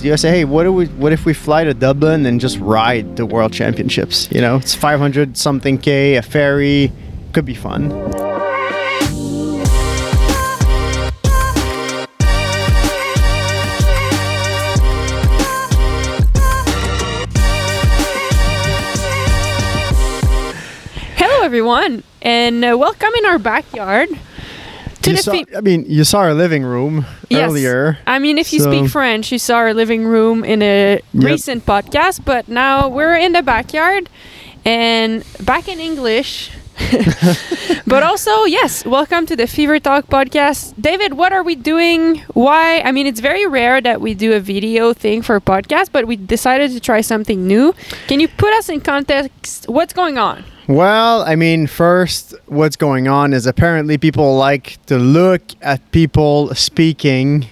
You say, hey, what do we? What if we fly to Dublin and just ride the World Championships? You know, it's 500 something k, a ferry, could be fun. Hello, everyone, and uh, welcome in our backyard. To You saw, fe- I mean, you saw our living room Yes. earlier. I mean, if you So- speak French, you saw our living room in a recent podcast, but now we're in the backyard and back in English. but also, yes, welcome to the Fever Talk podcast. David, what are we doing? Why? I mean, it's very rare that we do a video thing for a podcast, but we decided to try something new. Can you put us in context? What's going on? Well, I mean, first, what's going on is apparently people like to look at people speaking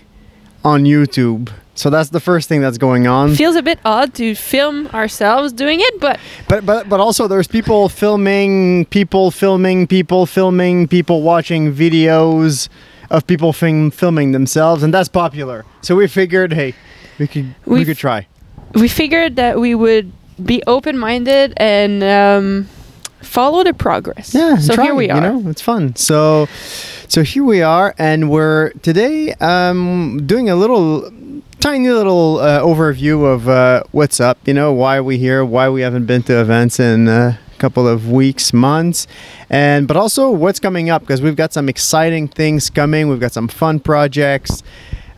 on YouTube. So that's the first thing that's going on. Feels a bit odd to film ourselves doing it, but But but but also there's people filming people filming people filming people watching videos of people film, filming themselves and that's popular. So we figured, hey, we could we We've- could try. we figured that we would be open-minded and um, follow the progress. Yeah, So try, here we are. You know, it's fun. So, so here we are, and we're today um, doing a little, tiny little uh, overview of uh, what's up. You know, why we here, why we haven't been to events in a couple of weeks, months, and but also what's coming up because we've got some exciting things coming. We've got some fun projects.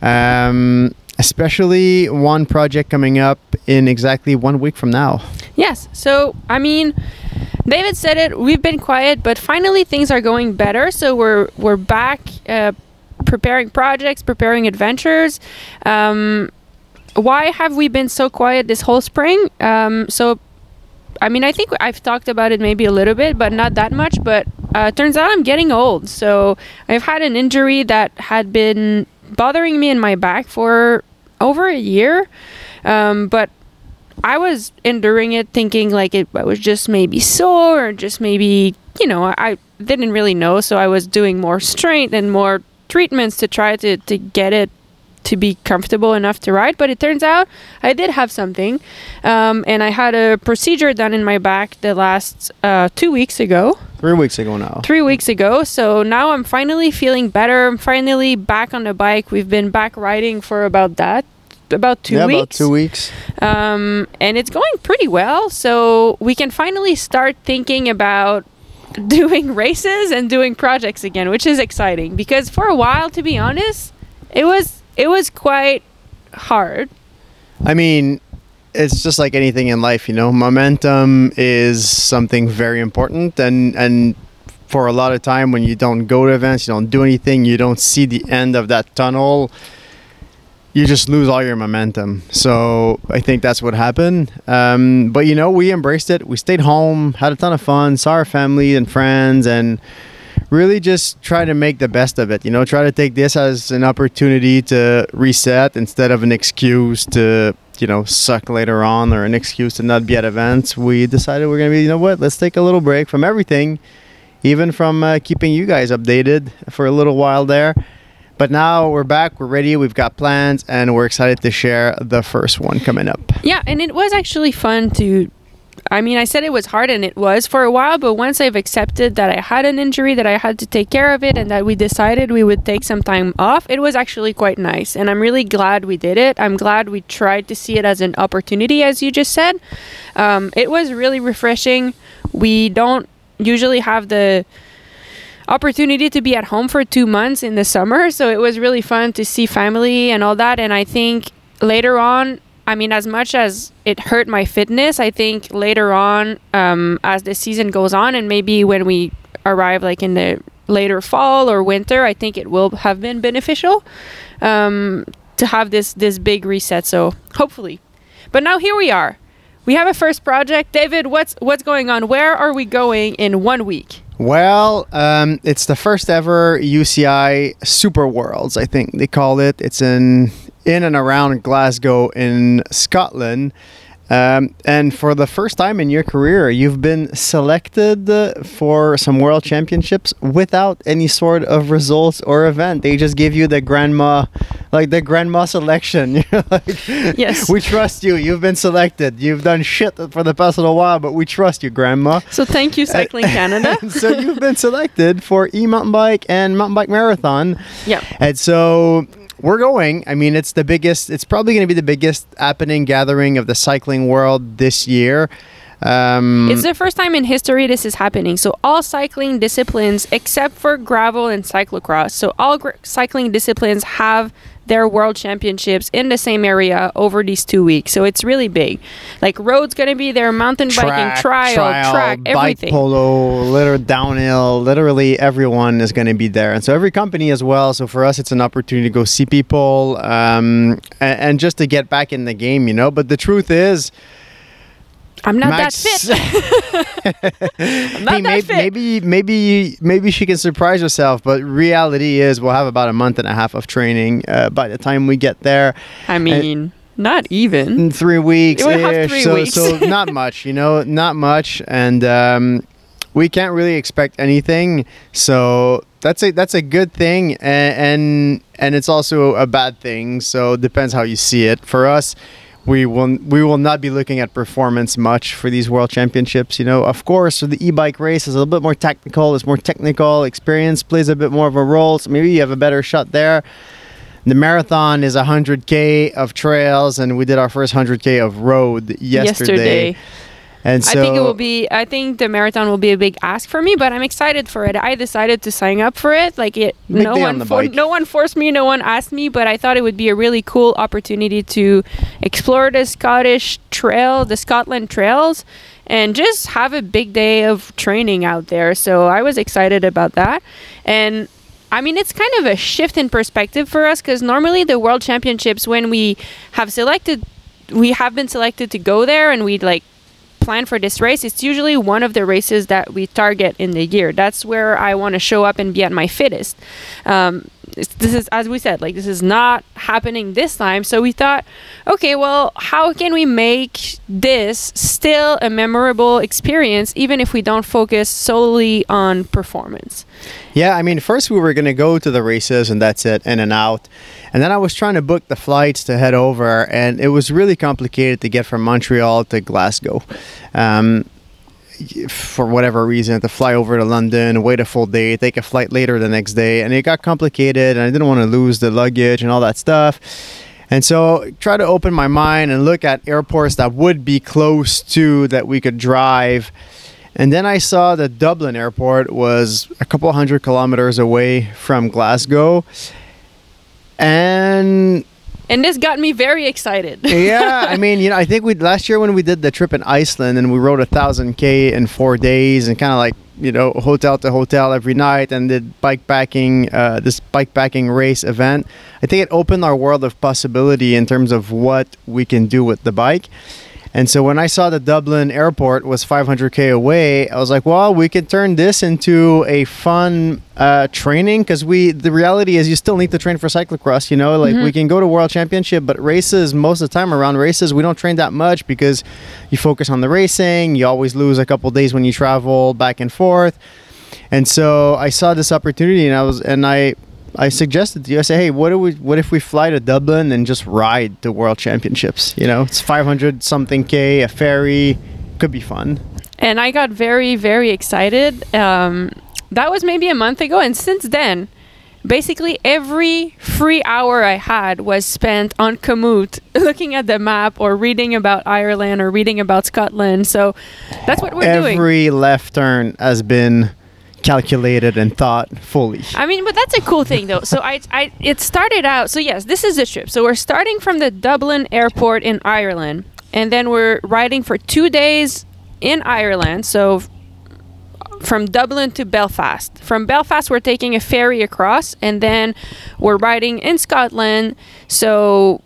Um, Especially one project coming up in exactly one week from now. Yes. So I mean, David said it. We've been quiet, but finally things are going better. So we're we're back uh, preparing projects, preparing adventures. Um, why have we been so quiet this whole spring? Um, so. I mean, I think I've talked about it maybe a little bit, but not that much. But uh, turns out I'm getting old. So I've had an injury that had been bothering me in my back for over a year. Um, but I was enduring it thinking like it was just maybe sore or just maybe, you know, I, I didn't really know. So I was doing more strength and more treatments to try to, to get it to be comfortable enough to ride. But it turns out I did have something. Um, and I had a procedure done in my back the last uh, two weeks ago Three weeks ago now. three weeks ago. So now I'm finally feeling better. I'm finally back on the bike. We've been back riding for about that, about two yeah, weeks. about two weeks. Um, and it's going pretty well. So we can finally start thinking about doing races and doing projects again, which is exciting because for a while, to be honest, it was it was quite hard. I mean, it's just like anything in life, you know. Momentum is something very important, and and for a lot of time when you don't go to events, you don't do anything, you don't see the end of that tunnel. You just lose all your momentum. So I think that's what happened. Um, but you know, we embraced it. We stayed home, had a ton of fun, saw our family and friends, and really just try to make the best of it. You know, try to take this as an opportunity to reset instead of an excuse to, you know, suck later on or an excuse to not be at events. We decided we're to be, you know what, let's take a little break from everything, even from uh, keeping you guys updated for a little while there. But now we're back, we're ready, we've got plans, and we're excited to share the first one coming up. Yeah, and it was actually fun to. I mean, I said it was hard, and it was for a while. But once I've accepted that I had an injury, that I had to take care of it, and that we decided we would take some time off, it was actually quite nice. And I'm really glad we did it. I'm glad we tried to see it as an opportunity, as you just said. Um, it was really refreshing. We don't usually have the opportunity to be at home for two months in the summer. So it was really fun to see family and all that. And I think later on, I mean, as much as it hurt my fitness, I think later on, um, as the season goes on, and maybe when we arrive like in the later fall or winter, I think it will have been beneficial um, to have this this big reset. So hopefully, but now here we are. We have a first project. David, what's what's going on? Where are we going in one week? Well, um, it's the first ever UCI Super Worlds, I think they call it. It's in in and around Glasgow in Scotland, Um, and for the first time in your career, you've been selected for some world championships without any sort of results or event. They just give you the grandma, like the grandma selection. Like, Yes. we trust you. You've been selected. You've done shit for the past little while, but we trust you, grandma. So thank you, Cycling Canada. So you've been selected for e mountain bike and mountain bike marathon. yeah. And so we're going. I mean, it's the biggest. It's probably going to be the biggest happening gathering of the cycling world this year. Um, It's the first time in history this is happening. So all cycling disciplines, except for gravel and cyclocross, so all gr- cycling disciplines have their world championships in the same area over these two weeks. So it's really big. Like road's gonna be there, mountain biking, trial, track, bike everything. polo, literally downhill. Literally everyone is going to be there, and so every company as well. So for us, it's an opportunity to go see people um, and, and just to get back in the game, you know. But the truth is, I'm not Max- that fit. I'm not Hey, that maybe, fit. maybe maybe maybe she can surprise herself, but reality is we'll have about a month and a half of training uh, by the time we get there. I mean, not even. In three weeks, We'll three so weeks. so not much, you know, not much, and um, we can't really expect anything. So that's a that's a good thing, and and, and it's also a bad thing. So it depends how you see it. For us. We will we will not be looking at performance much for these world championships. You know, of course, the e-bike race is a little bit more technical. It's more technical. Experience plays a bit more of a role. So maybe you have a better shot there. The marathon is 100k of trails, and we did our first 100k of road yesterday. And so I think it will be. I think the marathon will be a big ask for me, but I'm excited for it. I decided to sign up for it. Like it, Big no day on one, for, no one forced me, no one asked me, but I thought it would be a really cool opportunity to explore the Scottish trail, the Scotland trails, and just have a big day of training out there. So I was excited about that, and. I mean, it's kind of a shift in perspective for us because normally the World Championships, when we have selected, we have been selected to go there and we'd like plan for this race, it's usually one of the races that we target in the year. That's where I want to show up and be at my fittest. Um, this is, as we said, like this is not happening this time. So we thought, okay, well, how can we make this still a memorable experience, even if we don't focus solely on performance? Yeah, I mean, first we were going to go to the races and that's it, in and out. And then I was trying to book the flights to head over, and it was really complicated to get from Montreal to Glasgow. Um, for whatever reason, to fly over to London, wait a full day, take a flight later the next day, and it got complicated, and I didn't want to lose the luggage and all that stuff. And so try to open my mind and look at airports that would be close to that we could drive. And then I saw that Dublin airport was a couple hundred kilometers away from Glasgow. And And this got me very excited. yeah, I mean, you know, I think we last year when we did the trip in Iceland and we rode a thousand k in four days and kind of like you know hotel to hotel every night and did bike packing, uh, this bike packing race event. I think it opened our world of possibility in terms of what we can do with the bike. And so when I saw the Dublin airport was 500k away, I was like, well, we could turn this into a fun uh, training because we. The reality is, you still need to train for cyclocross. You know, like we can go to world championship, but races most of the time around races we don't train that much because you focus on the racing. You always lose a couple days when you travel back and forth. And so I saw this opportunity, and I was and I I suggested to you. I said, hey, what do we? What if we fly to Dublin and just ride the World Championships? You know, it's 500 something k, a ferry, could be fun. and I got very, very excited. Um, that was maybe a month ago, and since then, basically every free hour I had was spent on commute, looking at the map or reading about Ireland or reading about Scotland. So that's what we're doing. Every left turn has been calculated and thought fully. I mean, but that's a cool thing, though. So I, I, it started out. So yes, this is the trip. So we're starting from the Dublin airport in Ireland, and then we're riding for two days in Ireland. So from Dublin to Belfast. From Belfast, we're taking a ferry across, and then we're riding in Scotland. So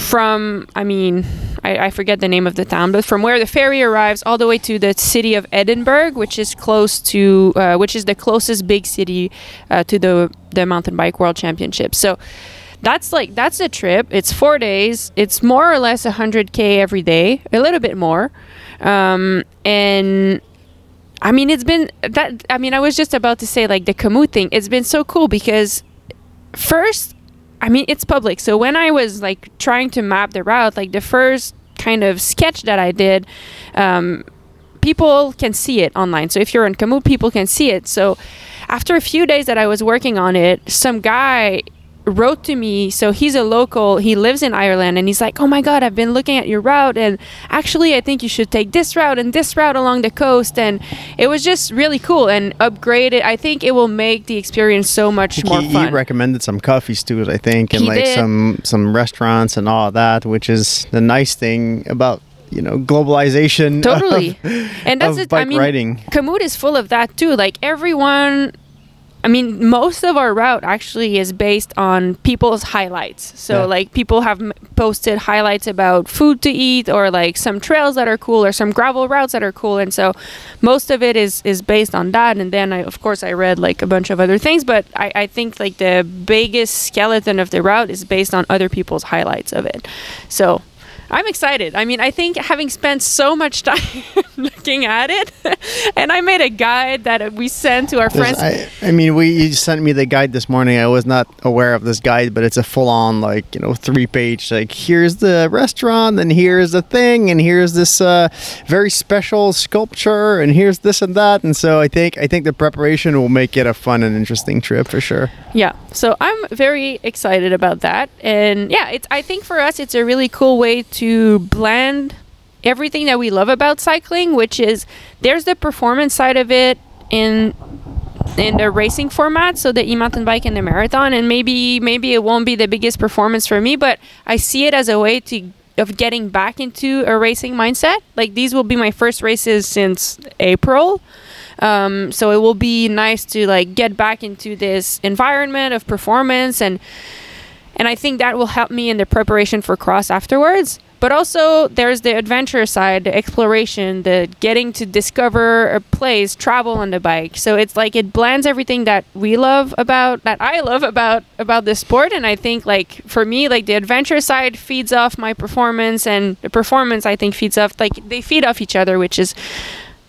from I mean I, I forget the name of the town, but from where the ferry arrives all the way to the city of Edinburgh, which is close to uh, which is the closest big city uh, to the the mountain bike world championship. So that's like that's a trip. It's four days. It's more or less 100k every day, a little bit more, um, and I mean it's been that. I mean I was just about to say like the Komoot thing. It's been so cool because first, I mean it's public. So when I was like trying to map the route, like the first kind of sketch that I did. Um, people can see it online. So if you're on Komoot, people can see it. So after a few days that I was working on it, some guy wrote to me so he's a local he lives in ireland and he's like oh my god i've been looking at your route and actually i think you should take this route and this route along the coast and it was just really cool and upgraded i think it will make the experience so much more he, fun he recommended some coffee stews, I think, and He like did. some some restaurants and all that, which is the nice thing about you know globalization. totally of- and that's it i mean riding. Komoot is full of that too. Like everyone, I mean, most of our route actually is based on people's highlights. So Yeah. like people have m- posted highlights about food to eat or like some trails that are cool or some gravel routes that are cool. And so most of it is is based on that. And then I, of course, I read like a bunch of other things, but I, I think like the biggest skeleton of the route is based on other people's highlights of it. So. I'm excited. I mean, I think having spent so much time looking at it, and I made a guide that we sent to our friends. I, I mean, we you sent me the guide this morning. I was not aware of this guide, but it's a full-on like you know three-page like here's the restaurant and here's the thing and here's this uh, very special sculpture and here's this and that. And so I think I think the preparation will make it a fun and interesting trip for sure. Yeah, so I'm very excited about that, and yeah, it's. I think for us, it's a really cool way to blend everything that we love about cycling, which is there's the performance side of it in in the racing format, so the e-mountain bike and the marathon, and maybe maybe it won't be the biggest performance for me, but I see it as a way to of getting back into a racing mindset. Like these will be my first races since April. Um, so it will be nice to like get back into this environment of performance and and I think that will help me in the preparation for cross afterwards. But also there's the adventure side, the exploration, the getting to discover a place, travel on the bike. So it's like it blends everything that we love about that I love about about this sport and I think like for me like the adventure side feeds off my performance and the performance I think feeds off like they feed off each other which is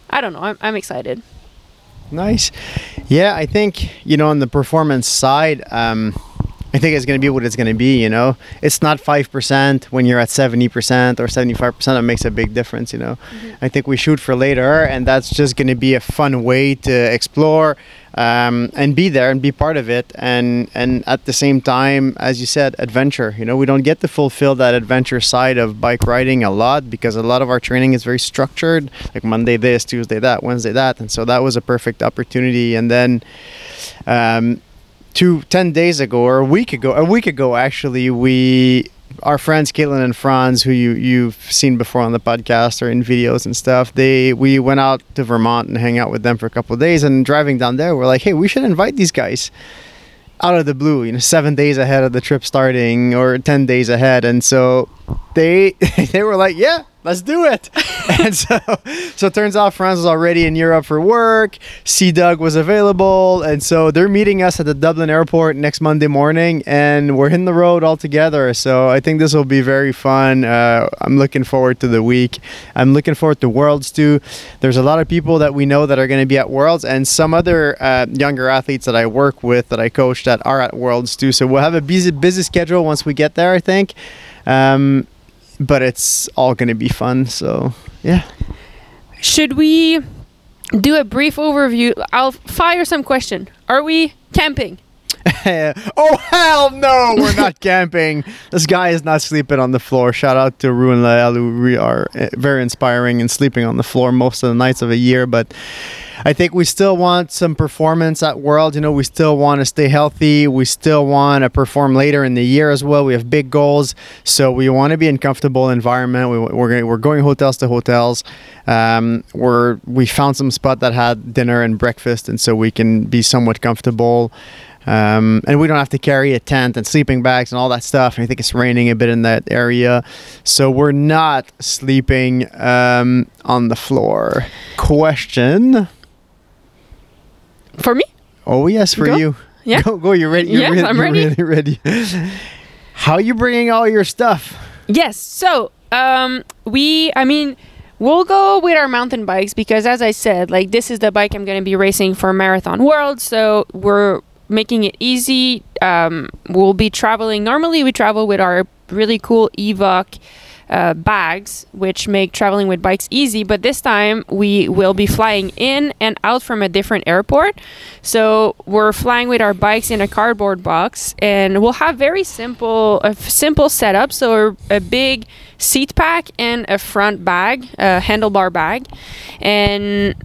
I don't know, I'm, I'm excited. Nice. Yeah, I think, you know, on the performance side, um, I think it's going to be what it's going to be, you know. It's not 5% when you're at 70% or 75%. It makes a big difference, you know. I think we shoot for later, and that's just going to be a fun way to explore um, and be there and be part of it. And, and at the same time, as you said, adventure. You know, we don't get to fulfill that adventure side of bike riding a lot because a lot of our training is very structured, like Monday this, Tuesday that, Wednesday that. And so that was a perfect opportunity. And then, um, two ten days ago or a week ago a week ago actually we our friends Caitlin and Franz who you you've seen before on the podcast or in videos and stuff they we went out to Vermont and hang out with them for a couple of days and driving down there we're like hey we should invite these guys out of the blue you know 7 days ahead of the trip starting or 10 days ahead. And so they they were like yeah let's do it. And so so it turns out Franz was already in Europe for work. Sea Doug was available. And so they're meeting us at the Dublin airport next Monday morning and we're hitting the road all together. So I think this will be very fun. Uh, I'm looking forward to the week. I'm looking forward to Worlds too. There's a lot of people that we know that are going to be at Worlds and some other uh, younger athletes that I work with that I coach that are at Worlds too. So we'll have a busy busy schedule once we get there I think. Um, but it's all going to be fun so yeah Should we do a brief overview? I'll fire some question. Are we camping? oh hell no, we're not camping. This guy is not sleeping on the floor. Shout out to Rue and Lael who re- are uh, very inspiring and sleeping on the floor most of the nights of a year. But I think we still want some performance at World. You know, we still want to stay healthy. We still want to perform later in the year as well. We have big goals, so we want to be in comfortable environment. We, we're going, we're going hotels to hotels. Um, we're we found some spot that had dinner and breakfast, and so we can be somewhat comfortable. Um, and we don't have to carry a tent and sleeping bags and all that stuff. I think it's raining a bit in that area, so we're not sleeping um, on the floor. Question. Oh yes, for Go. you. Yeah. Go, go. You're ready. You're Yes, really, I'm ready. really ready. how you bringing all your stuff? Yes. So, um, we, I mean, we'll go with our mountain bikes because, as I said, like this is the bike I'm going to be racing for Marathon World. So we're making it easy. Um, we'll be traveling. Normally, we travel with our really cool Evoc uh, bags, which make traveling with bikes easy. But this time we will be flying in and out from a different airport. So we're flying with our bikes in a cardboard box, and we'll have very simple, a simple setup. So a, big seat pack and a front bag, a handlebar bag, and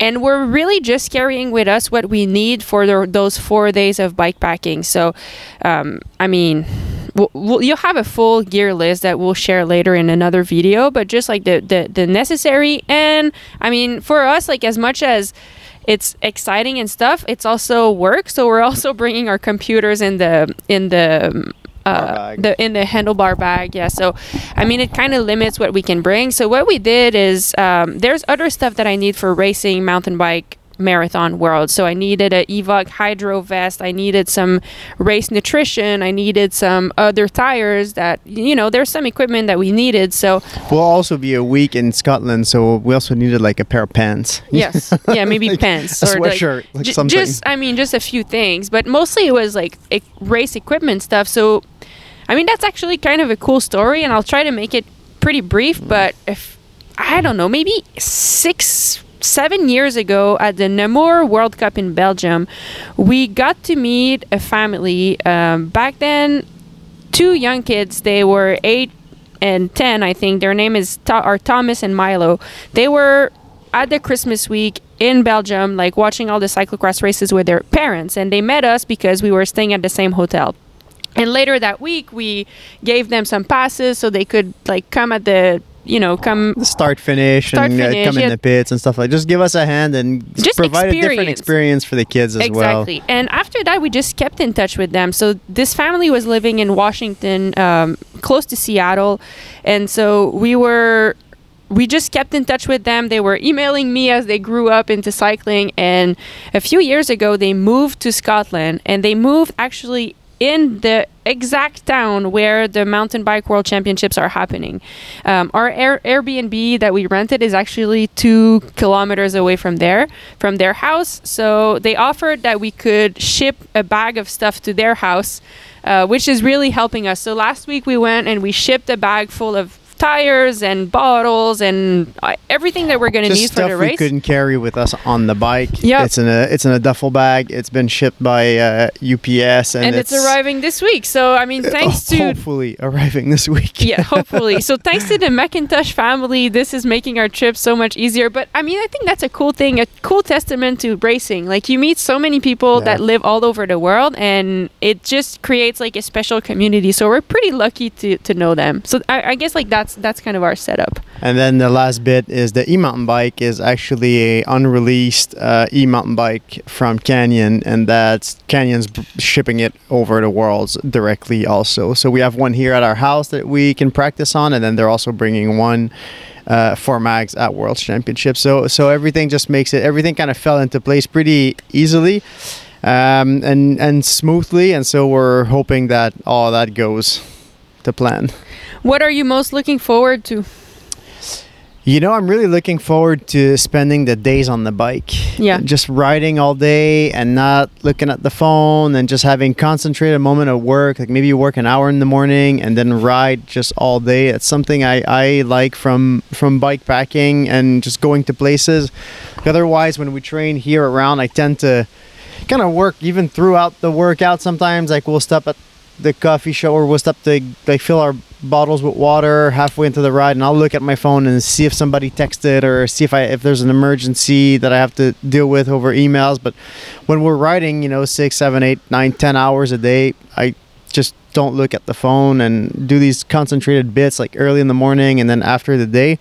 and we're really just carrying with us what we need for the, those four days of bike packing. So, um, I mean, we'll, we'll, you'll have a full gear list that we'll share later in another video, but just like the, the, the necessary. And I mean, for us, like as much as it's exciting and stuff, it's also work. So we're also bringing our computers in the in the uh, the in the handlebar bag. Yeah. So, I mean, it kind of limits what we can bring. So what we did is um, there's other stuff that I need for racing mountain bike marathon world. So I needed a Evoc hydro vest. I needed some race nutrition. I needed some other tires that you know there's some equipment that we needed. So we'll also be a week in Scotland, so we also needed like a pair of pants. Yes, yeah, maybe like pants a or sweatshirt, like, like j- something. Just I mean, just a few things, but mostly it was like e- race equipment stuff. So I mean, that's actually kind of a cool story, and I'll try to make it pretty brief. But if I don't know, maybe six seven years ago at the Namur World Cup in Belgium, we got to meet a family. Um, back then, two young kids. They were eight and ten, I think. Their name is Th- are Thomas and Milo. They were at the Christmas week in Belgium, like watching all the cyclocross races with their parents, and they met us because we were staying at the same hotel. And later that week, we gave them some passes so they could like come at the you know, come start finish start, and finish, uh, come yeah. in the pits and stuff like. Just give us a hand and just provide experience. a different experience for the kids as exactly. well. Exactly. And after that, we just kept in touch with them. So this family was living in Washington, um, close to Seattle, and so we were. We just kept in touch with them. They were emailing me as they grew up into cycling. And a few years ago, they moved to Scotland and they moved actually in the exact town where the mountain bike world championships are happening. Um, our Air- Airbnb that we rented is actually two kilometers away from there, from their house. So they offered that we could ship a bag of stuff to their house, uh, which is really helping us. So last week we went and we shipped a bag full of tires and bottles and uh, everything that we're going to need for the race. we couldn't carry with us on the bike. Yeah, it's in a it's in a duffel bag. It's been shipped by uh, UPS and, and it's, it's, arriving this week. So I mean, thanks to hopefully arriving this week. yeah, hopefully. So thanks to the McIntosh family, this is making our trip so much easier. But I mean, I think that's a cool thing, a cool testament to racing. Like you meet so many people yeah. that live all over the world, and it just creates like a special community. So we're pretty lucky to to know them. So I, I guess like that's that's that's kind of our setup. And then the last bit is the e-mountain bike is actually a unreleased uh, e-mountain bike from Canyon, and that's Canyon's shipping it over the world directly also. So we have one here at our house that we can practice on, and then they're also bringing one. Uh, for mags at World Championships, so so everything just makes it everything kind of fell into place pretty easily, um, and and smoothly, and so we're hoping that all that goes to plan. What are you most looking forward to? You know, I'm really looking forward to spending the days on the bike. Yeah. Just riding all day and not looking at the phone and just having concentrated moment of work. Like maybe you work an hour in the morning and then ride just all day. It's something I, I like from from bike packing and just going to places. Otherwise, when we train here around, I tend to kind of work even throughout the workout sometimes. Like we'll stop at the coffee shop or we'll stop to like fill our bottles with water halfway into the ride and I'll look at my phone and see if somebody texted or see if I if there's an emergency that I have to deal with over emails. But when we're riding, you know, six, seven, eight, nine, ten hours a day, I just don't look at the phone and do these concentrated bits like early in the morning and then after the day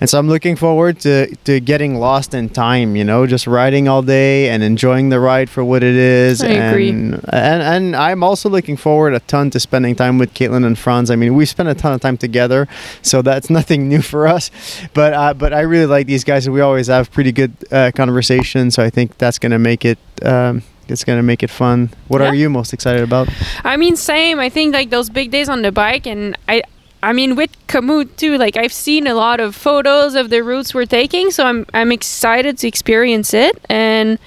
and so I'm looking forward to, to getting lost in time, you know, just riding all day and enjoying the ride for what it is. I and, agree. And, and I'm also looking forward a ton to spending time with Caitlin and Franz. I mean, we spent a ton of time together, so that's nothing new for us. But uh, but I really like these guys. We always have pretty good uh, conversations, so I think that's going to make it um, it's gonna make it fun. What Yeah. are you most excited about? I mean, same. I think like those big days on the bike, and I, I mean, with Komoot too. Like I've seen a lot of photos of the routes we're taking, so I'm I'm excited to experience it and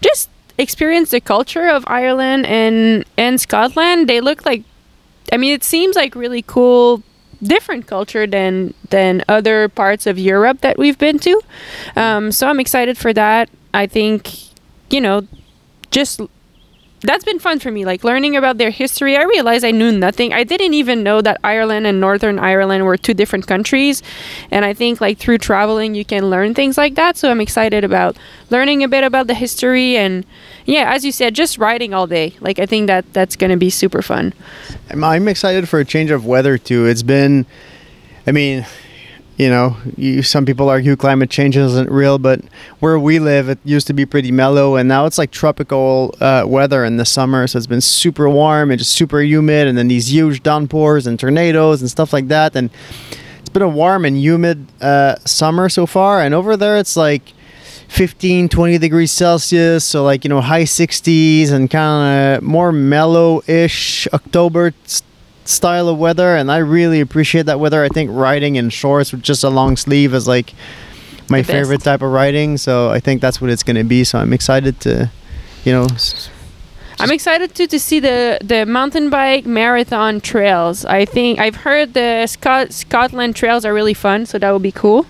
just experience the culture of Ireland and and Scotland. They look like, I mean, it seems like really cool, different culture than than other parts of Europe that we've been to. Um, so I'm excited for that. I think, you know, just that's been fun for me like learning about their history. I realized i knew nothing. I didn't even know that ireland and northern ireland were two different countries. And i think like through traveling you can learn things like that. So i'm excited about learning a bit about the history. And yeah as you said just riding all day. Like i think that that's going to be super fun. I'm, excited for a change of weather too. It's been, I mean, you know, you, some people argue climate change isn't real, but where we live, it used to be pretty mellow, and now it's like tropical uh, weather in the summer. So it's been super warm and just super humid, and then these huge downpours and tornadoes and stuff like that. And it's been a warm and humid uh, summer so far, and over there it's like 15 20 degrees celsius so like you know high 60s and kind of more mellow-ish october s- style of weather and i really appreciate that weather i think riding in shorts with just a long sleeve is like my favorite type of riding so i think that's what it's going to be so i'm excited to you know s- I'm excited too to see the the mountain bike marathon trails. I think I've heard the Scot- Scotland trails are really fun, so that would be cool.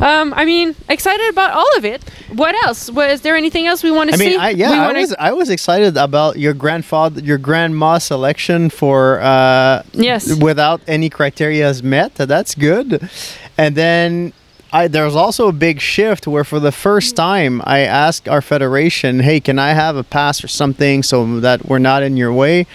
Um, I mean, excited about all of it. What else? Was there anything else we want to I see? mean, I, yeah, We I was I was excited about your grandfather, your grandma selection for uh, Yes. without any criteria is met. That's good. And then I there's also a big shift where for the first time I asked our federation, "Hey, can I have a pass or something so that we're not in your way?"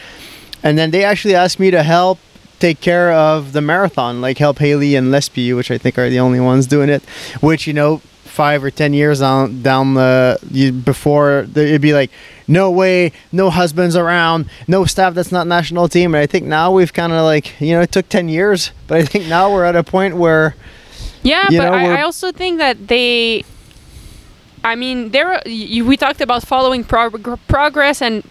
And then they actually asked me to help take care of the marathon, like help Haley and Lespi, which I think are the only ones doing it. Which you know, five or ten years down down the you, before the, it'd be like, no way, no husbands around, no staff that's not national team. And I think now we've kind of like you know it took ten years, but I think now we're at a point where Yeah, but know, I, I also think that they. I mean, there. You, we talked about following prog- progress and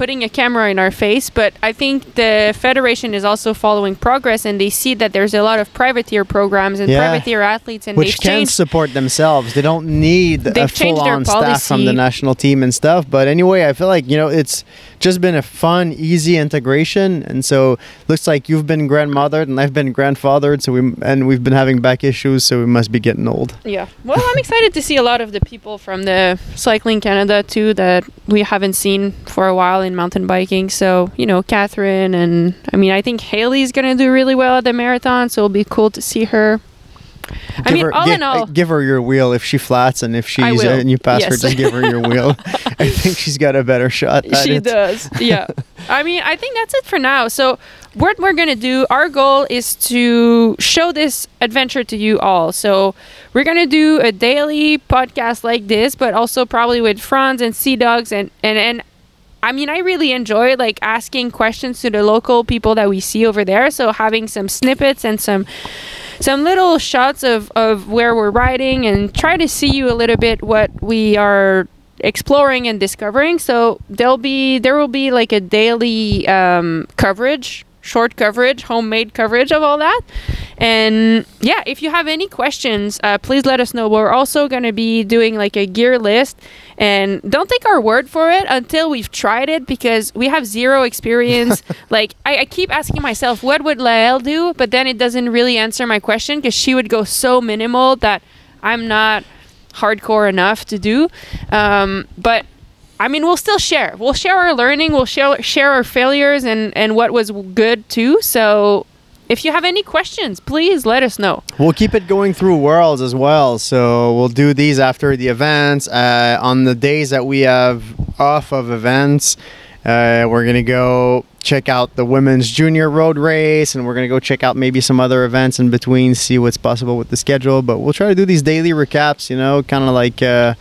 putting a camera in our face, but I think the federation is also following progress, and they see that there's a lot of privateer programs and Yeah. privateer athletes, and which can changed. support themselves. They don't need a They've changed their full-on staff from the national team and stuff. But anyway, I feel like you know it's just been a fun, easy integration, and so looks like you've been grandmothered and I've been grandfathered. So we and we've been having back issues, so we must be getting old. Yeah. Well, I'm excited to see a lot of the people from the Cycling Canada too that we haven't seen for a while in mountain biking. So, you know, Catherine and I mean, I think Haley's to do really well at the marathon. So it'll be cool to see her. I Give mean, her, all in all, give her your wheel if she flats, and if she's I uh, and you pass her, just give her your wheel. I think she's got a better shot. At she it. does. Yeah. I mean, I think that's it for now. So, what we're going to do, our goal is to show this adventure to you all. So, we're going to do a daily podcast like this, but also probably with Franz and Sea Dogs and and and I mean, I really enjoy like asking questions to the local people that we see over there. So having some snippets and some some little shots of, of where we're riding and try to see you a little bit what we are exploring and discovering. So there'll be there will be like a daily um, coverage, short coverage, homemade coverage of all that. And yeah, if you have any questions, uh, please let us know. We're also going to be doing like a gear list, and don't take our word for it until we've tried it because we have zero experience. like I, I keep asking myself, what would Lael do? But then it doesn't really answer my question because she would go so minimal that I'm not hardcore enough to do. Um, but I mean, we'll still share. We'll share our learning. We'll share share our failures and and what was good too. So. If you have any questions, please let us know. We'll keep it going through worlds as well. So we'll do these after the events. Uh, on the days that we have off of events, uh, we're gonna go check out the women's junior road race, and we're gonna go check out maybe some other events in between, see what's possible with the schedule. But we'll try to do these daily recaps. You know, kind of like. Uh,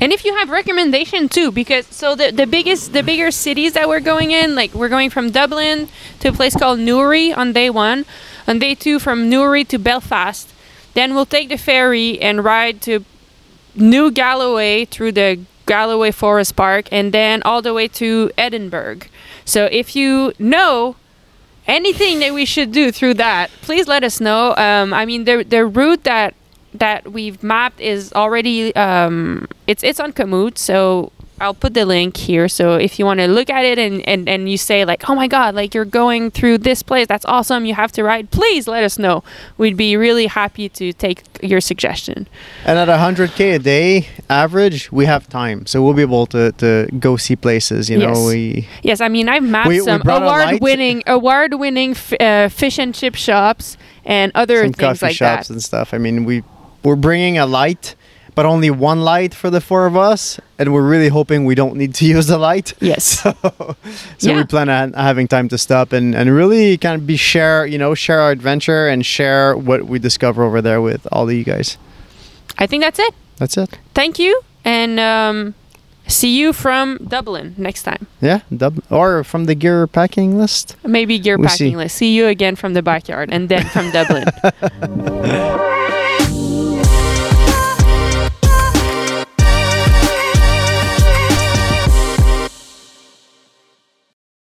And if you have recommendation too, because so the, the biggest the bigger cities that we're going in, like we're going from Dublin to a place called Newry on day one, on day two from Newry to Belfast. Then we'll take the ferry and ride to New Galloway through the Galloway Forest Park, and then all the way to Edinburgh. So if you know anything that we should do through that, please let us know. Um, I mean, the the route that that we've mapped is already um, it's it's on Komoot, so I'll put the link here. So if you want to look at it and, and, and you say like, oh my god, like you're going through this place, that's awesome. You have to ride. Please let us know. We'd be really happy to take your suggestion. And at 100k a day average, we have time, so we'll be able to, to go see places. You know, Yes. we Yes, I mean I've mapped We- some award-winning award-winning f- uh, fish and chip shops and other some things coffee like shops that. and stuff. I mean, we we're bringing a light, but only one light for the four of us, and we're really hoping we don't need to use the light. Yes. So, so Yeah. we plan on having time to stop and, and really kind of be share, you know, share our adventure and share what we discover over there with all of you guys. I think that's it. That's it. Thank you, and um, see you from Dublin next time. Yeah, dub or from the gear packing list. Maybe gear We'll packing see. list. See you again from the backyard, and then from Dublin.